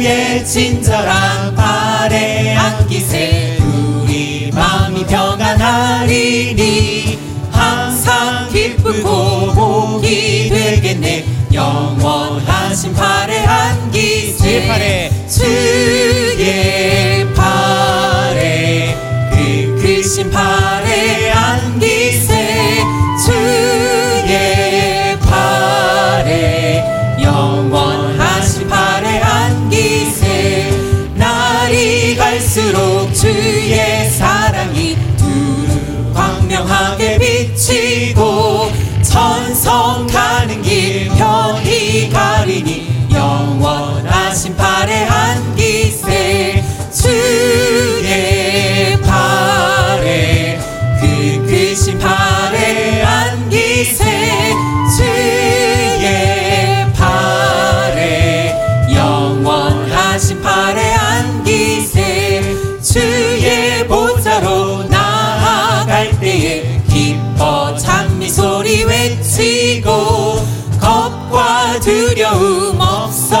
주의 친절한 발에 안기세. 우리 마음이 평안하리니 항상 기쁘고 복이 되겠네. 영원하신 발에 안기세. 주 광명하게 비치 외치고 겁과 두려움 없어.